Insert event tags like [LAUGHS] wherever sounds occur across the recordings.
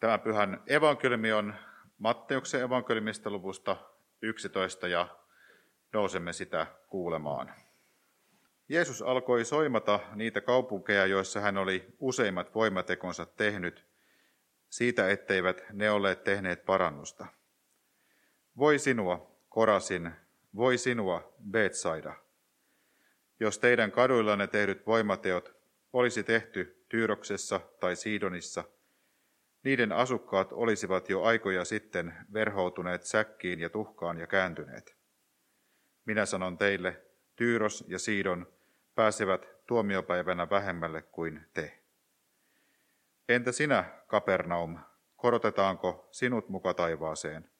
Tämä pyhän evankeliumi on Matteuksen evankeliumista luvusta 11 ja nousemme sitä kuulemaan. Jeesus alkoi soimata niitä kaupunkeja, joissa hän oli useimmat voimatekonsa tehnyt, siitä etteivät ne olleet tehneet parannusta. Voi sinua, Korasin, voi sinua, Betsaida. Jos teidän kaduillanne tehdyt voimateot olisi tehty Tyyroksessa tai Siidonissa, niiden asukkaat olisivat jo aikoja sitten verhoutuneet säkkiin ja tuhkaan ja kääntyneet. Minä sanon teille, Tyyros ja Siidon pääsevät tuomiopäivänä vähemmälle kuin te. Entä sinä, Kapernaum, korotetaanko sinut muka taivaaseen?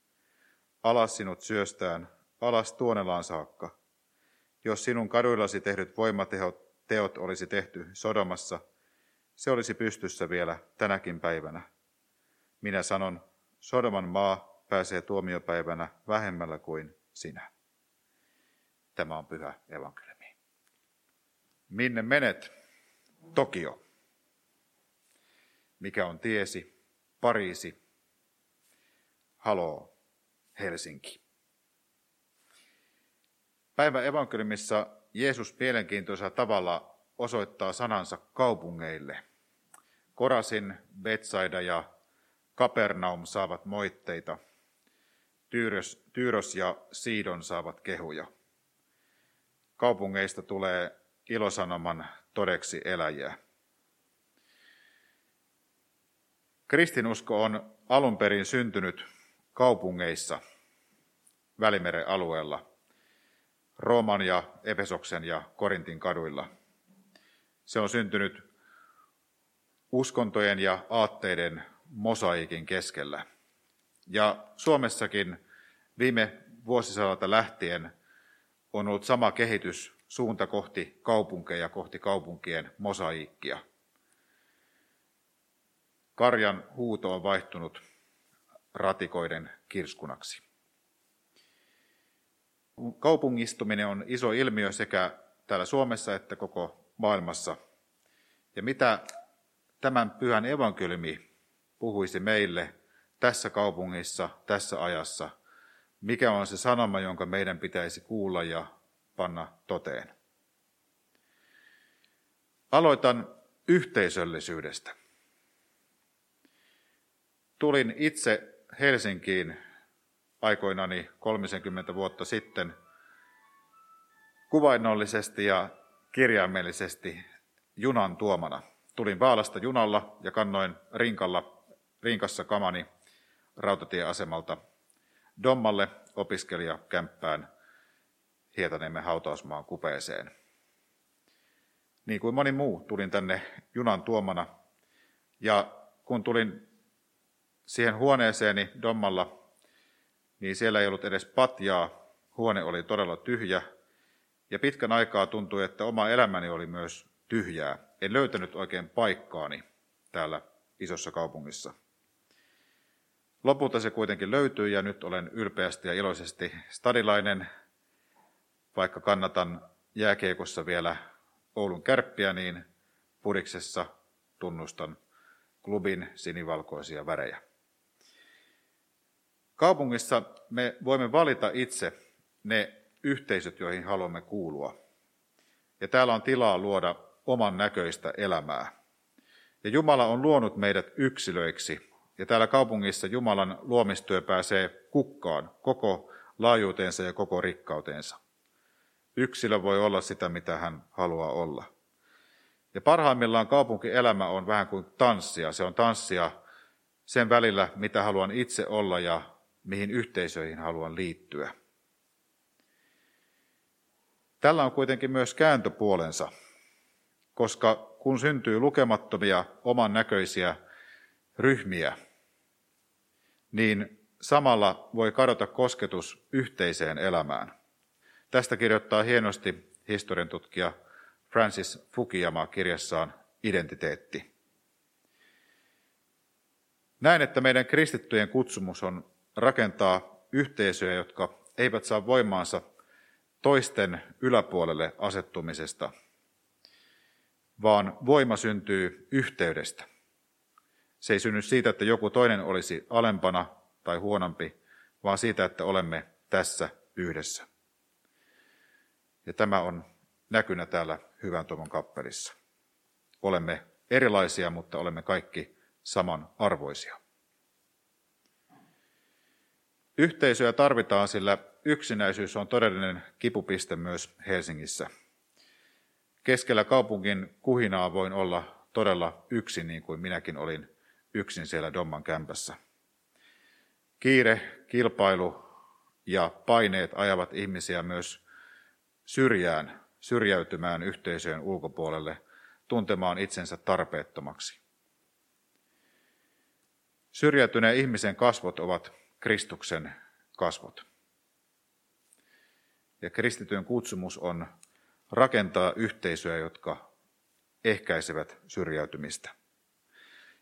Alas sinut syöstään, alas tuonelaan saakka. Jos sinun kaduillasi tehdyt voimateot teot olisi tehty Sodomassa, se olisi pystyssä vielä tänäkin päivänä. Minä sanon, Sodoman maa pääsee tuomiopäivänä vähemmällä kuin sinä. Tämä on pyhä evankeliumi. Minne menet? Tokio. Mikä on tiesi? Pariisi. Haloo, Helsinki. Päivän evankeliumissa Jeesus mielenkiintoisella tavalla osoittaa sanansa kaupungeille. Korasin, Betsaida ja Kapernaum saavat moitteita. Tyyros, Tyyros ja Siidon saavat kehuja. Kaupungeista tulee ilosanoman todeksi eläjiä. Kristinusko on alun perin syntynyt kaupungeissa Välimeren alueella, Rooman ja Efesoksen ja Korintin kaduilla. Se on syntynyt uskontojen ja aatteiden mosaikin keskellä. Ja Suomessakin viime vuosisadalta lähtien on ollut sama kehitys suunta kohti kaupunkeja, kohti kaupunkien mosaiikkia. Karjan huuto on vaihtunut ratikoiden kirskunaksi. Kaupungistuminen on iso ilmiö sekä täällä Suomessa että koko maailmassa. Ja mitä tämän pyhän evankeliumi puhuisi meille tässä kaupungissa, tässä ajassa, mikä on se sanoma, jonka meidän pitäisi kuulla ja panna toteen. Aloitan yhteisöllisyydestä. Tulin itse Helsinkiin aikoinani 30 vuotta sitten kuvainnollisesti ja kirjaimellisesti junan tuomana. Tulin Vaalasta junalla ja kannoin rinkalla, rinkassa kamani rautatieasemalta Dommalle opiskelijakämppään Hietaniemen hautausmaan kupeeseen. Niin kuin moni muu, tulin tänne junan tuomana. Ja kun tulin siihen huoneeseeni Dommalla, niin siellä ei ollut edes patjaa. Huone oli todella tyhjä. Ja pitkän aikaa tuntui, että oma elämäni oli myös tyhjää. En löytänyt oikein paikkaani täällä isossa kaupungissa. Lopulta se kuitenkin löytyi ja nyt olen ylpeästi ja iloisesti stadilainen, vaikka kannatan jääkiekossa vielä Oulun kärppiä, niin puriksessa tunnustan klubin sinivalkoisia värejä. Kaupungissa me voimme valita itse ne yhteisöt, joihin haluamme kuulua. Ja täällä on tilaa luoda oman näköistä elämää. Ja Jumala on luonut meidät yksilöiksi. Ja täällä kaupungissa Jumalan luomistyö pääsee kukkaan koko laajuutensa ja koko rikkautensa. Yksilö voi olla sitä, mitä hän haluaa olla. Ja parhaimmillaan kaupunkielämä on vähän kuin tanssia. Se on tanssia sen välillä, mitä haluan itse olla ja mihin yhteisöihin haluan liittyä. Tällä on kuitenkin myös kääntöpuolensa, koska kun syntyy lukemattomia oman näköisiä ryhmiä, niin samalla voi kadota kosketus yhteiseen elämään. Tästä kirjoittaa hienosti historian tutkija Francis Fukuyama kirjassaan Identiteetti. Näen, että meidän kristittyjen kutsumus on rakentaa yhteisöjä, jotka eivät saa voimaansa toisten yläpuolelle asettumisesta, vaan voima syntyy yhteydestä. Se ei synny siitä, että joku toinen olisi alempana tai huonompi, vaan siitä, että olemme tässä yhdessä. Ja tämä on näkynä täällä Hyvän Tuomon kappelissa. Olemme erilaisia, mutta olemme kaikki samanarvoisia. Yhteisöjä tarvitaan, sillä yksinäisyys on todellinen kipupiste myös Helsingissä. Keskellä kaupungin kuhinaa voin olla todella yksin, niin kuin minäkin olin yksin siellä Domman kämpässä. Kiire, kilpailu ja paineet ajavat ihmisiä myös syrjään, syrjäytymään yhteisöjen ulkopuolelle, tuntemaan itsensä tarpeettomaksi. Syrjäytyneen ihmisen kasvot ovat Kristuksen kasvot. Ja kristityn kutsumus on rakentaa yhteisöjä, jotka ehkäisevät syrjäytymistä.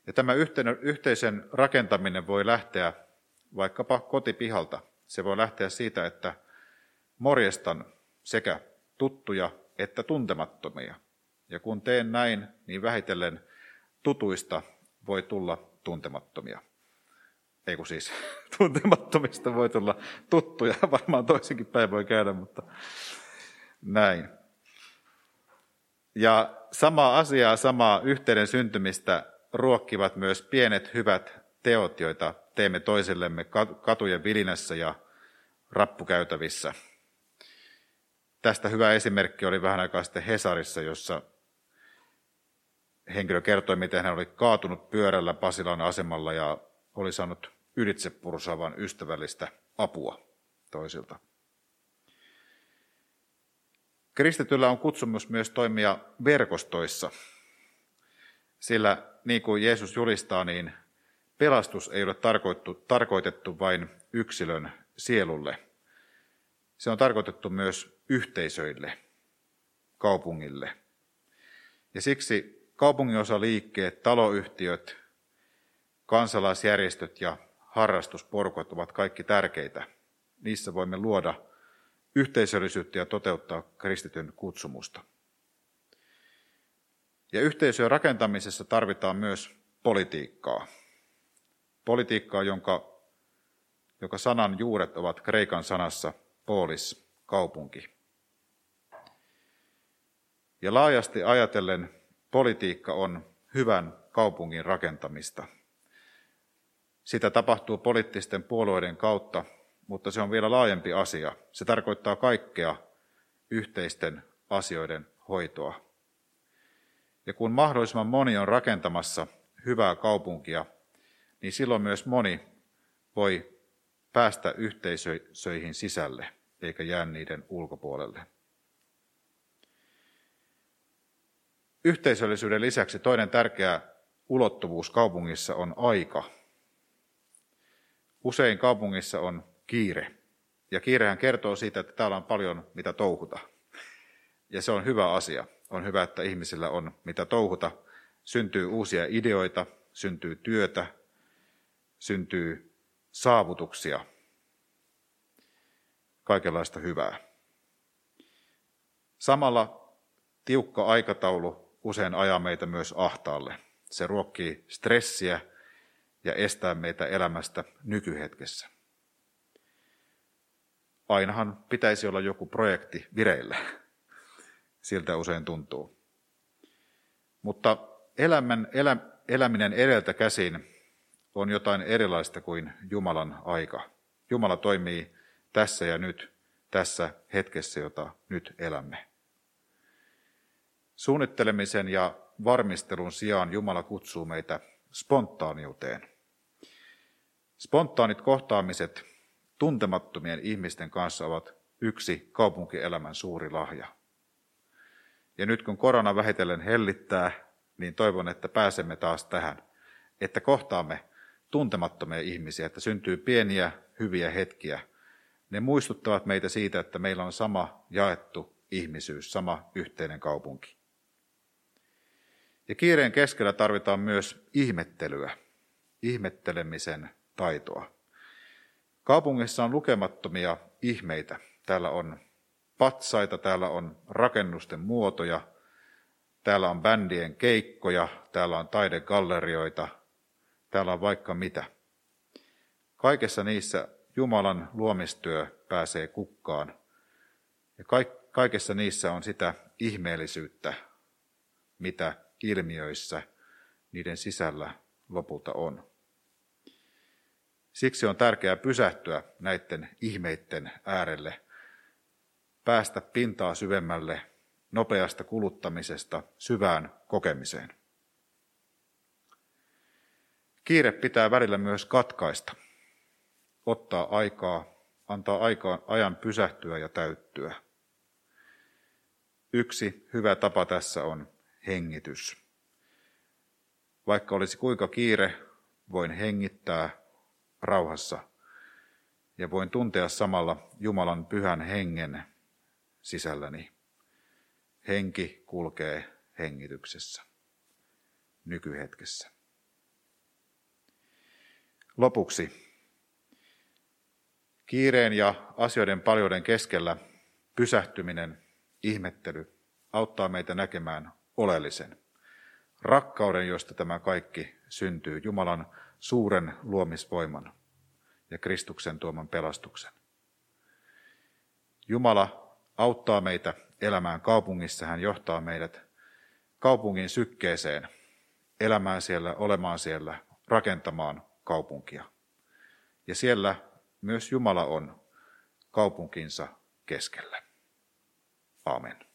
Ja tämä yhteisen rakentaminen voi lähteä vaikkapa kotipihalta. Se voi lähteä siitä, että morjestan sekä tuttuja että tuntemattomia. Ja kun teen näin, niin vähitellen tutuista voi tulla tuntemattomia. Ei kun siis [LAUGHS] tuntemattomista voi tulla tuttuja, [LAUGHS] varmaan toisenkin päin voi käydä, mutta näin. Ja samaa asiaa, samaa yhteyden syntymistä ruokkivat myös pienet hyvät teot, joita teemme toisillemme katujen vilinässä ja rappukäytävissä. Tästä hyvä esimerkki oli vähän aikaa sitten Hesarissa, jossa henkilö kertoi, miten hän oli kaatunut pyörällä Pasilan asemalla ja oli saanut ylitsepurusaavan ystävällistä apua toisilta. Kristityllä on kutsumus myös toimia verkostoissa, sillä niin kuin Jeesus julistaa, niin pelastus ei ole tarkoitettu vain yksilön sielulle. Se on tarkoitettu myös yhteisöille, kaupungille. Ja siksi kaupunginosaliikkeet, taloyhtiöt, kansalaisjärjestöt ja harrastusporukot ovat kaikki tärkeitä. Niissä voimme luoda yhteisöllisyyttä ja toteuttaa kristityn kutsumusta. Ja yhteisöjen rakentamisessa tarvitaan myös politiikkaa. Politiikkaa, jonka, joka sanan juuret ovat kreikan sanassa polis, kaupunki. Ja laajasti ajatellen politiikka on hyvän kaupungin rakentamista. Sitä tapahtuu poliittisten puolueiden kautta, mutta se on vielä laajempi asia. Se tarkoittaa kaikkea yhteisten asioiden hoitoa. Ja kun mahdollisimman moni on rakentamassa hyvää kaupunkia, niin silloin myös moni voi päästä yhteisöihin sisälle, eikä jää niiden ulkopuolelle. Yhteisöllisyyden lisäksi toinen tärkeä ulottuvuus kaupungissa on aika. Usein kaupungissa on kiire. Ja kiirehän kertoo siitä, että täällä on paljon mitä touhuta. Ja se on hyvä asia. On hyvä, että ihmisillä on mitä touhuta. Syntyy uusia ideoita, syntyy työtä, syntyy saavutuksia, kaikenlaista hyvää. Samalla tiukka aikataulu usein ajaa meitä myös ahtaalle. Se ruokkii stressiä ja estää meitä elämästä nykyhetkessä. Ainahan pitäisi olla joku projekti vireillä. Siltä usein tuntuu. Mutta elämän, elä, eläminen edeltä käsin on jotain erilaista kuin Jumalan aika. Jumala toimii tässä ja nyt, tässä hetkessä, jota nyt elämme. Suunnittelemisen ja varmistelun sijaan Jumala kutsuu meitä spontaaniuteen. Spontaanit kohtaamiset tuntemattomien ihmisten kanssa ovat yksi kaupunkielämän suuri lahja. Ja nyt kun korona vähitellen hellittää, niin toivon, että pääsemme taas tähän, että kohtaamme tuntemattomia ihmisiä, että syntyy pieniä hyviä hetkiä. Ne muistuttavat meitä siitä, että meillä on sama jaettu ihmisyys, sama yhteinen kaupunki. Ja kiireen keskellä tarvitaan myös ihmettelyä, ihmettelemisen taitoa. Kaupungissa on lukemattomia ihmeitä. Täällä on patsaita, täällä on rakennusten muotoja, täällä on bändien keikkoja, täällä on taidegallerioita, täällä on vaikka mitä. Kaikessa niissä Jumalan luomistyö pääsee kukkaan. Ja kaikessa niissä on sitä ihmeellisyyttä, mitä ilmiöissä niiden sisällä lopulta on. Siksi on tärkeää pysähtyä näiden ihmeiden äärelle, päästä pintaa syvemmälle nopeasta kuluttamisesta syvään kokemiseen. Kiire pitää välillä myös katkaista, ottaa aikaa, antaa aikaan, ajan pysähtyä ja täyttyä. Yksi hyvä tapa tässä on hengitys. Vaikka olisi kuinka kiire, voin hengittää rauhassa ja voin tuntea samalla Jumalan pyhän hengen sisälläni. Henki kulkee hengityksessä, nykyhetkessä. Lopuksi. Kiireen ja asioiden paljouden keskellä pysähtyminen, ihmettely auttaa meitä näkemään oleellisen. Rakkauden, josta tämä kaikki syntyy, Jumalan suuren luomisvoiman ja Kristuksen tuoman pelastuksen. Jumala auttaa meitä elämään kaupungissa, hän johtaa meidät kaupungin sykkeeseen, elämään siellä, olemaan siellä, rakentamaan kaupunkia. Ja siellä myös Jumala on kaupunkinsa keskellä. Amen.